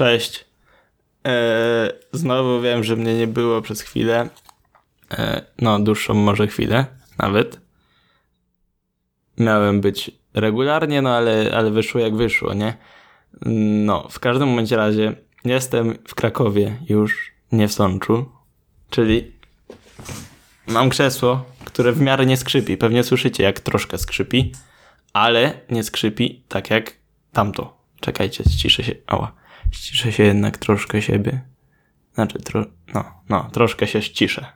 cześć. Eee, znowu wiem, że mnie nie było przez chwilę. Eee, no, dłuższą może chwilę nawet. Miałem być regularnie, no ale, ale wyszło jak wyszło, nie? No, w każdym momencie razie jestem w Krakowie już, nie w Sączu. Czyli mam krzesło, które w miarę nie skrzypi. Pewnie słyszycie, jak troszkę skrzypi, ale nie skrzypi tak jak tamto. Czekajcie, ściszę się. Ała. Ściszę się jednak troszkę siebie. Znaczy, tro... no, no, troszkę się ściszę.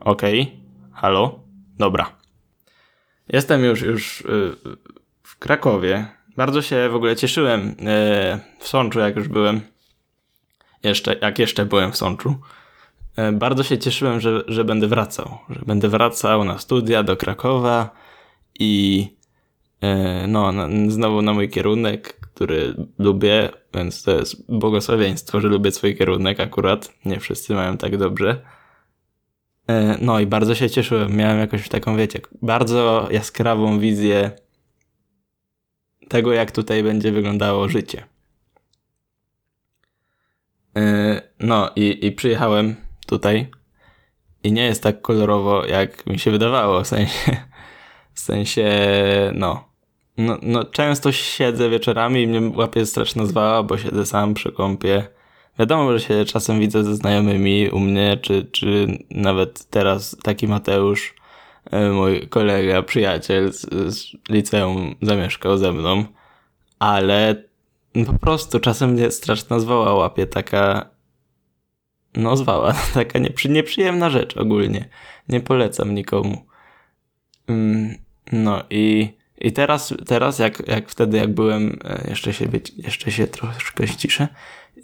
Okej. Okay. Halo? Dobra. Jestem już, już yy, w Krakowie. Bardzo się w ogóle cieszyłem yy, w Sączu, jak już byłem. Jeszcze, jak jeszcze byłem w Sączu. Yy, bardzo się cieszyłem, że, że będę wracał. Że będę wracał na studia do Krakowa i no, znowu na mój kierunek, który lubię, więc to jest błogosławieństwo, że lubię swój kierunek akurat. Nie wszyscy mają tak dobrze. E, no i bardzo się cieszyłem. Miałem jakąś taką, wiecie, bardzo jaskrawą wizję tego, jak tutaj będzie wyglądało życie. E, no i, i przyjechałem tutaj i nie jest tak kolorowo, jak mi się wydawało. W sensie, w sensie, no, no, no, często siedzę wieczorami i mnie łapie straszna zwała, bo siedzę sam przy kąpie. Wiadomo, że się czasem widzę ze znajomymi u mnie, czy, czy nawet teraz taki Mateusz, e, mój kolega, przyjaciel z, z liceum zamieszkał ze mną, ale po prostu czasem mnie straszna zwała łapie, taka no zwała, taka nieprzy, nieprzyjemna rzecz ogólnie. Nie polecam nikomu. Mm, no i i teraz, teraz jak, jak wtedy, jak byłem, e, jeszcze się, jeszcze się troszkę ściszę,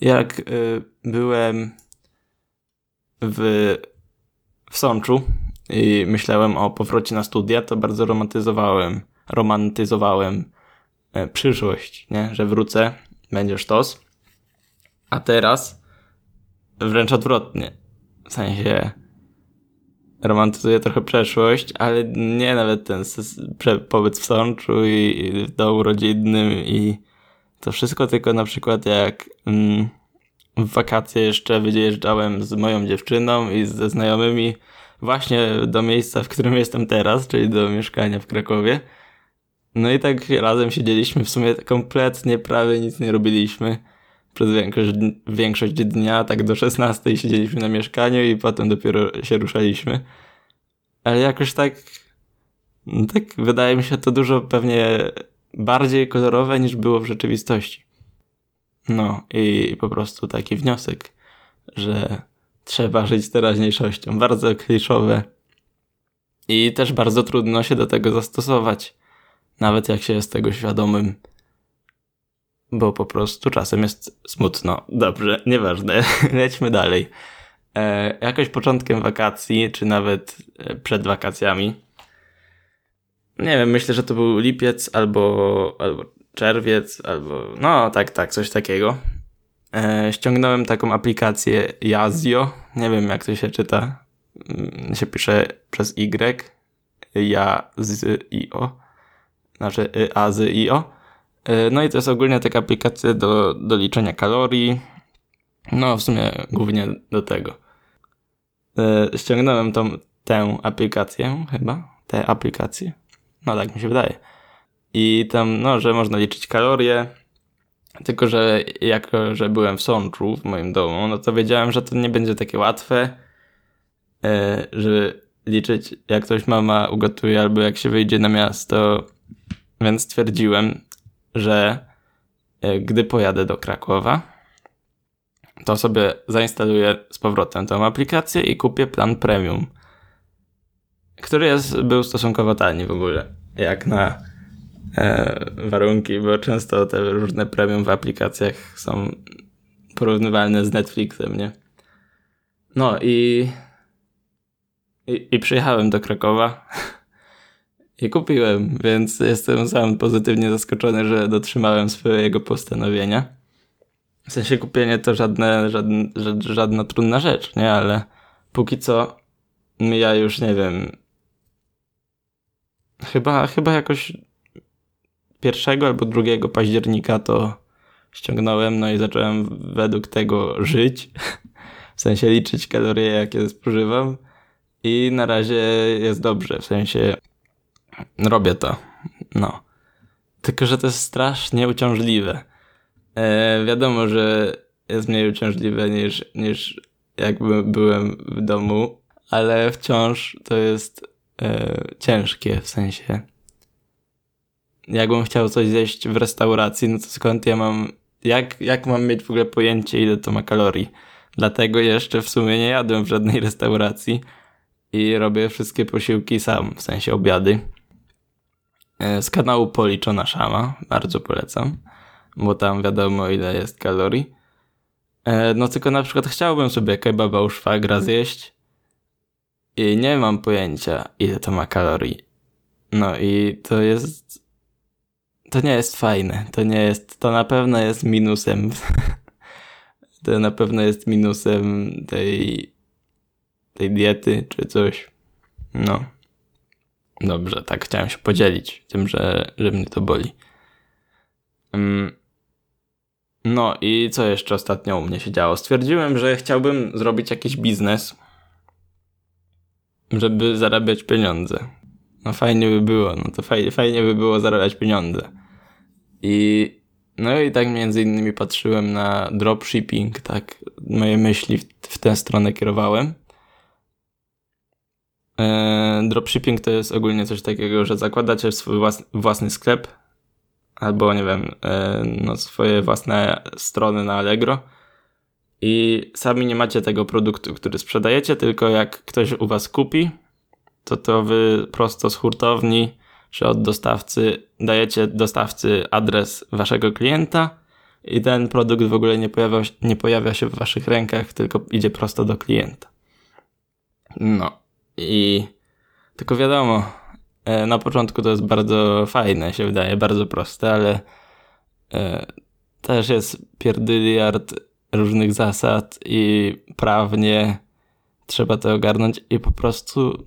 jak y, byłem w, w Sączu i myślałem o powrocie na studia, to bardzo romantyzowałem, romantyzowałem y, przyszłość, nie? Że wrócę, będzie sztos. A teraz wręcz odwrotnie. W sensie romantyzuje trochę przeszłość, ale nie nawet ten pobyt w Sączu i, w domu rodzinnym i to wszystko, tylko na przykład jak mm, w wakacje jeszcze wyjeżdżałem z moją dziewczyną i ze znajomymi właśnie do miejsca, w którym jestem teraz, czyli do mieszkania w Krakowie. No i tak razem siedzieliśmy, w sumie kompletnie prawie nic nie robiliśmy przez większość, większość dnia, tak do 16 siedzieliśmy na mieszkaniu i potem dopiero się ruszaliśmy. Ale jakoś tak, tak wydaje mi się to dużo pewnie bardziej kolorowe niż było w rzeczywistości. No i po prostu taki wniosek, że trzeba żyć teraźniejszością. Bardzo kliszowe. I też bardzo trudno się do tego zastosować. Nawet jak się jest tego świadomym bo po prostu czasem jest smutno. Dobrze, nieważne, lećmy dalej. E, jakoś początkiem wakacji, czy nawet e, przed wakacjami, nie wiem, myślę, że to był lipiec albo, albo czerwiec, albo no tak, tak, coś takiego. E, ściągnąłem taką aplikację Yazio, nie wiem jak to się czyta, mm, się pisze przez Y, ja z i o, znaczy y, a z i o. E, no i to jest ogólnie taka aplikacja do, do liczenia kalorii. No, w sumie głównie do tego. E, ściągnąłem tą, tę aplikację, chyba. Tę aplikację. No, tak mi się wydaje. I tam, no, że można liczyć kalorie. Tylko, że jako, że byłem w Sączu, w moim domu, no to wiedziałem, że to nie będzie takie łatwe, e, żeby liczyć, jak ktoś mama ugotuje, albo jak się wyjdzie na miasto. Więc stwierdziłem, że e, gdy pojadę do Krakowa, to sobie zainstaluję z powrotem tę aplikację i kupię plan premium, który jest, był stosunkowo tani w ogóle, jak na e, warunki, bo często te różne premium w aplikacjach są porównywalne z Netflixem, nie? No i, i, i przyjechałem do Krakowa i kupiłem, więc jestem sam pozytywnie zaskoczony, że dotrzymałem swojego postanowienia. W sensie kupienie to żadne, żadne, żadna trudna rzecz, nie? Ale póki co ja już nie wiem. Chyba, chyba jakoś pierwszego albo drugiego października to ściągnąłem, no i zacząłem według tego żyć. W sensie liczyć kalorie, jakie spożywam. I na razie jest dobrze, w sensie robię to. No. Tylko, że to jest strasznie uciążliwe. E, wiadomo, że jest mniej uciążliwe niż, niż jakby byłem w domu, ale wciąż to jest e, ciężkie, w sensie jakbym chciał coś zjeść w restauracji, no to skąd ja mam, jak, jak mam mieć w ogóle pojęcie, ile to ma kalorii? Dlatego jeszcze w sumie nie jadłem w żadnej restauracji i robię wszystkie posiłki sam, w sensie obiady. E, z kanału Policzona Szama, bardzo polecam, bo tam wiadomo ile jest kalorii. E, no tylko na przykład chciałbym sobie kebaba u szwagra zjeść i nie mam pojęcia ile to ma kalorii. No i to jest... To nie jest fajne. To nie jest... To na pewno jest minusem. to na pewno jest minusem tej... tej diety czy coś. No. Dobrze, tak chciałem się podzielić tym, że, że mnie to boli. No i co jeszcze ostatnio u mnie się działo? Stwierdziłem, że chciałbym zrobić jakiś biznes, żeby zarabiać pieniądze. No fajnie by było, no to fajnie, fajnie by było zarabiać pieniądze. I no i tak między innymi patrzyłem na dropshipping, tak moje myśli w, w tę stronę kierowałem. E, dropshipping to jest ogólnie coś takiego, że zakładacie swój własny, sklep albo nie wiem, e, no swoje własne strony na Allegro i sami nie macie tego produktu, który sprzedajecie, tylko jak ktoś u was kupi, to to wy prosto z hurtowni czy od dostawcy dajecie dostawcy adres waszego klienta i ten produkt w ogóle nie pojawia, nie pojawia się w waszych rękach, tylko idzie prosto do klienta. No i tylko wiadomo, e, na początku to jest bardzo fajne, się wydaje, bardzo proste, ale e, też jest pierdyliard różnych zasad i prawnie trzeba to ogarnąć i po prostu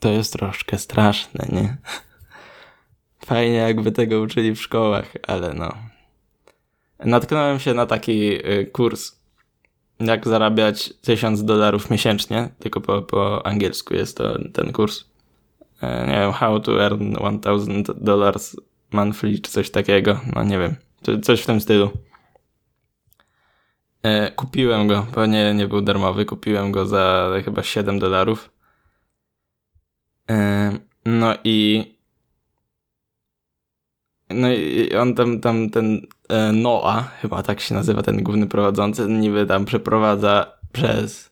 to jest troszkę straszne, nie? Fajnie jakby tego uczyli w szkołach, ale no. Natknąłem się na taki y, kurs, jak zarabiać 1000 dolarów miesięcznie, tylko po, po angielsku jest to ten kurs. E, nie wiem, how to earn 1000 dollars monthly, czy coś takiego, no nie wiem, coś w tym stylu. E, kupiłem go, bo nie, nie był darmowy, kupiłem go za chyba 7 dolarów. E, no i no i on tam, tam ten e, Noah, chyba tak się nazywa ten główny prowadzący, niby tam przeprowadza przez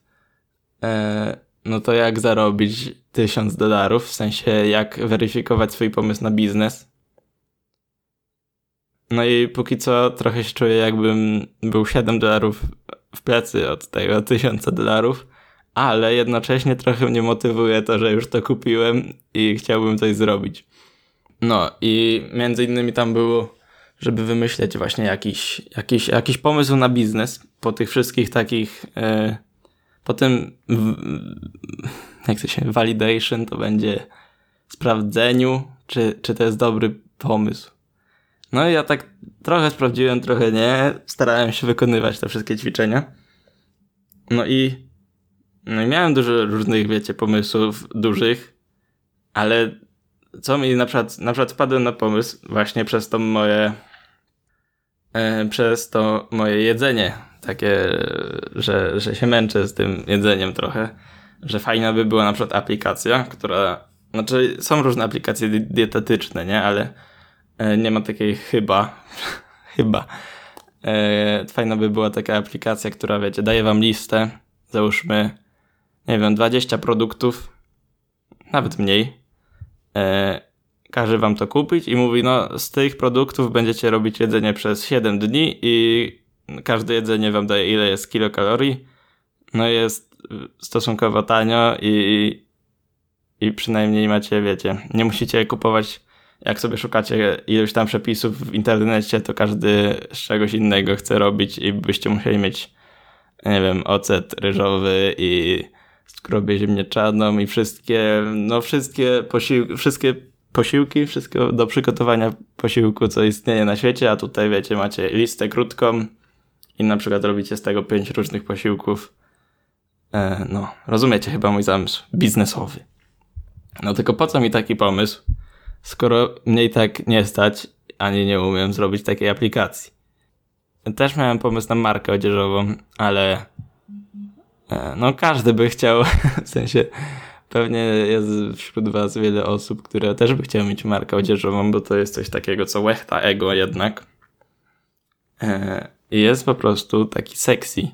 e, no to jak zarobić tysiąc dolarów, w sensie jak weryfikować swój pomysł na biznes. No i póki co trochę się czuję jakbym był 7 dolarów w plecy od tego tysiąca dolarów, ale jednocześnie trochę mnie motywuje to, że już to kupiłem i chciałbym coś zrobić. No i między innymi tam było, żeby wymyśleć właśnie jakiś, jakiś, jakiś pomysł na biznes po tych wszystkich takich, e, po tym, w, jak to się, validation to będzie sprawdzeniu, czy, czy to jest dobry pomysł. No i ja tak trochę sprawdziłem, trochę nie. Starałem się wykonywać te wszystkie ćwiczenia. No i, no i miałem dużo różnych, wiecie, pomysłów dużych, ale co mi na przykład, na przykład wpadłem na pomysł właśnie przez to moje e, przez to moje jedzenie. Takie, że, że się męczę z tym jedzeniem trochę, że fajna by była na przykład aplikacja, która, znaczy są różne aplikacje dietetyczne, nie, ale e, nie ma takiej chyba, chyba, e, fajna by była taka aplikacja, która wiecie, daje wam listę, załóżmy, nie wiem, 20 produktów, nawet mniej, e, każe wam to kupić i mówi, no z tych produktów będziecie robić jedzenie przez 7 dni i każde jedzenie wam daje ile jest kilokalorii. No jest stosunkowo tanio i, i przynajmniej macie, wiecie, nie musicie kupować, jak sobie szukacie iluś tam przepisów w internecie, to każdy z czegoś innego chce robić i byście musieli mieć, nie wiem, ocet ryżowy i skrobię ziemniaczaną i wszystkie, no wszystkie posiłki, wszystkie posiłki, wszystko do przygotowania posiłku, co istnieje na świecie, a tutaj wiecie, macie listę krótką i na przykład robicie z tego pięć różnych posiłków. E, no, rozumiecie chyba mój zamysł biznesowy. No tylko po co mi taki pomysł, skoro mnie i tak nie stać, ani nie umiem zrobić takiej aplikacji. Też miałem pomysł na markę odzieżową, ale no każdy by chciał, w sensie pewnie jest wśród was wiele osób, które też by chciały mieć markę odzieżową, bo to jest coś takiego, co łechta ego jednak. E, I jest po prostu taki sexy.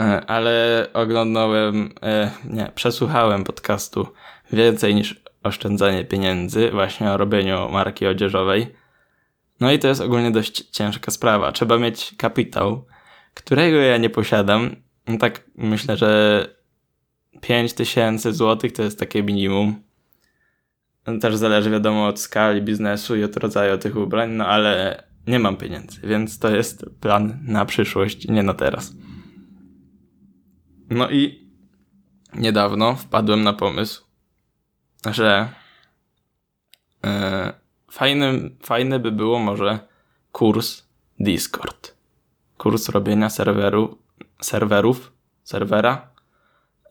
E, ale oglądałem, nie, przesłuchałem podcastu więcej niż oszczędzanie pieniędzy, właśnie o robieniu marki odzieżowej. No i to jest ogólnie dość ciężka sprawa. Trzeba mieć kapitał, którego ja nie posiadam. No tak myślę, że 5 tysięcy złotych to jest takie minimum. Też zależy wiadomo od skali biznesu i od rodzaju tych ubrań, no ale nie mam pieniędzy, więc to jest plan na przyszłość, nie na teraz. No i niedawno wpadłem na pomysł, że e, fajnym, fajny by było może kurs Discord. Kurs robienia serweru, serwerów, serwera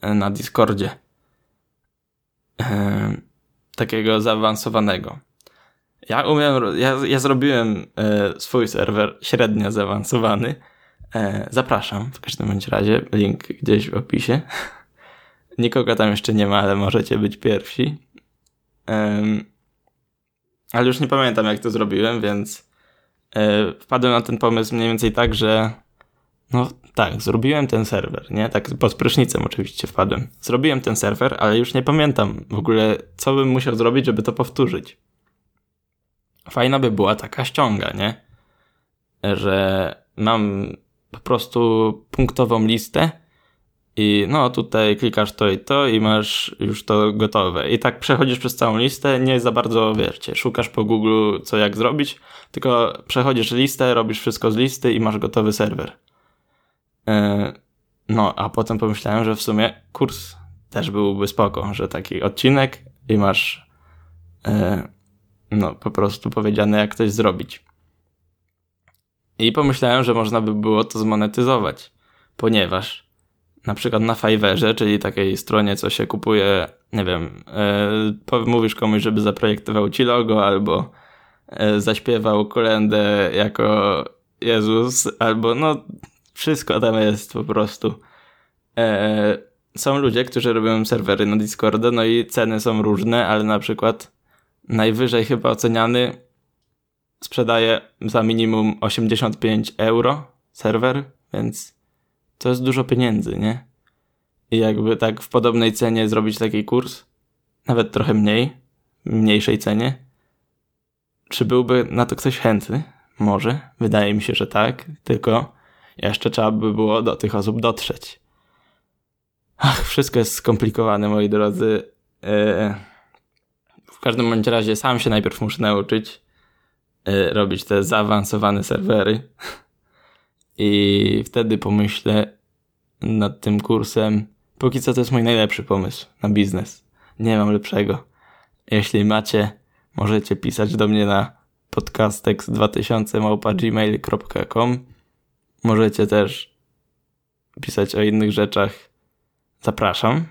e, na Discordzie. E, takiego zaawansowanego. Ja umiem, ja, ja zrobiłem e, swój serwer średnio zaawansowany. Zapraszam w każdym bądź razie, link gdzieś w opisie. Nikogo tam jeszcze nie ma, ale możecie być pierwsi. Ale już nie pamiętam, jak to zrobiłem, więc wpadłem na ten pomysł mniej więcej tak, że no tak, zrobiłem ten serwer, nie? Tak pod prysznicem oczywiście wpadłem. Zrobiłem ten serwer, ale już nie pamiętam w ogóle, co bym musiał zrobić, żeby to powtórzyć. Fajna by była taka ściąga, nie? Że mam po prostu punktową listę i no tutaj klikasz to i to i masz już to gotowe. I tak przechodzisz przez całą listę, nie za bardzo wiecie, szukasz po Google co jak zrobić, tylko przechodzisz listę, robisz wszystko z listy i masz gotowy serwer. Yy, no, a potem pomyślałem, że w sumie kurs też byłby spoko, że taki odcinek i masz yy, no po prostu powiedziane jak coś zrobić. I pomyślałem, że można by było to zmonetyzować, ponieważ na przykład na Fiverrze, czyli takiej stronie, co się kupuje, nie wiem, yy, mówisz komuś, żeby zaprojektował ci logo, albo yy, zaśpiewał kolendę jako Jezus, albo no wszystko tam jest po prostu. Yy, są ludzie, którzy robią serwery na Discorda, no i ceny są różne, ale na przykład najwyżej chyba oceniany sprzedaje za minimum 85 euro serwer, więc to jest dużo pieniędzy, nie? I jakby tak w podobnej cenie zrobić taki kurs, nawet trochę mniej, mniejszej cenie, czy byłby na to ktoś chętny? Może. Wydaje mi się, że tak, tylko jeszcze trzeba by było do tych osób dotrzeć. Ach, wszystko jest skomplikowane, moi drodzy. Eee, w każdym bądź razie sam się najpierw muszę nauczyć eee, robić te zaawansowane serwery. I wtedy pomyślę nad tym kursem. Póki co to jest mój najlepszy pomysł na biznes. Nie mam lepszego. Jeśli macie, możecie pisać do mnie na podcastex2000 Możecie też pisać o innych rzeczach. Zapraszam.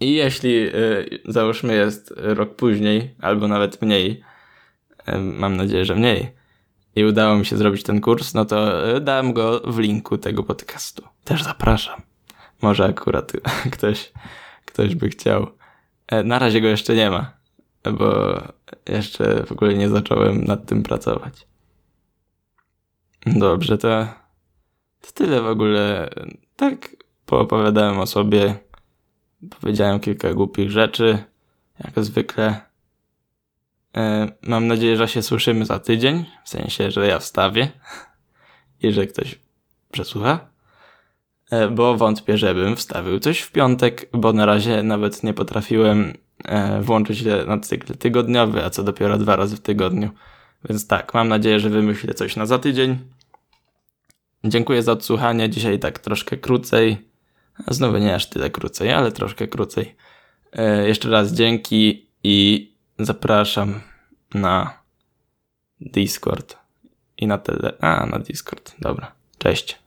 I jeśli yy, załóżmy jest rok później, albo nawet mniej, yy, mam nadzieję, że mniej, i udało mi się zrobić ten kurs, no to e, dałem go w linku tego podcastu. Też zapraszam. Może akurat ktoś, ktoś by chciał. E, na razie go jeszcze nie ma, bo jeszcze w ogóle nie zacząłem nad tym pracować. Dobrze, to, to tyle w ogóle. Tak poopowiadałem o sobie. Powiedziałem kilka głupich rzeczy, jak zwykle. E, mam nadzieję, że się słyszymy za tydzień, w sensie, że ja wstawię i że ktoś przesłucha, e, bo wątpię, żebym wstawił coś w piątek, bo na razie nawet nie potrafiłem e, włączyć na cykl tygodniowy, a co dopiero dwa razy w tygodniu. Więc tak, mam nadzieję, że wymyślę coś na za tydzień. Dziękuję za odsłuchanie. Dzisiaj tak troszkę krócej. Znowu nie aż tyle krócej, ale troszkę krócej. Jeszcze raz dzięki i zapraszam na Discord i na tele... A, na Discord. Dobra. Cześć.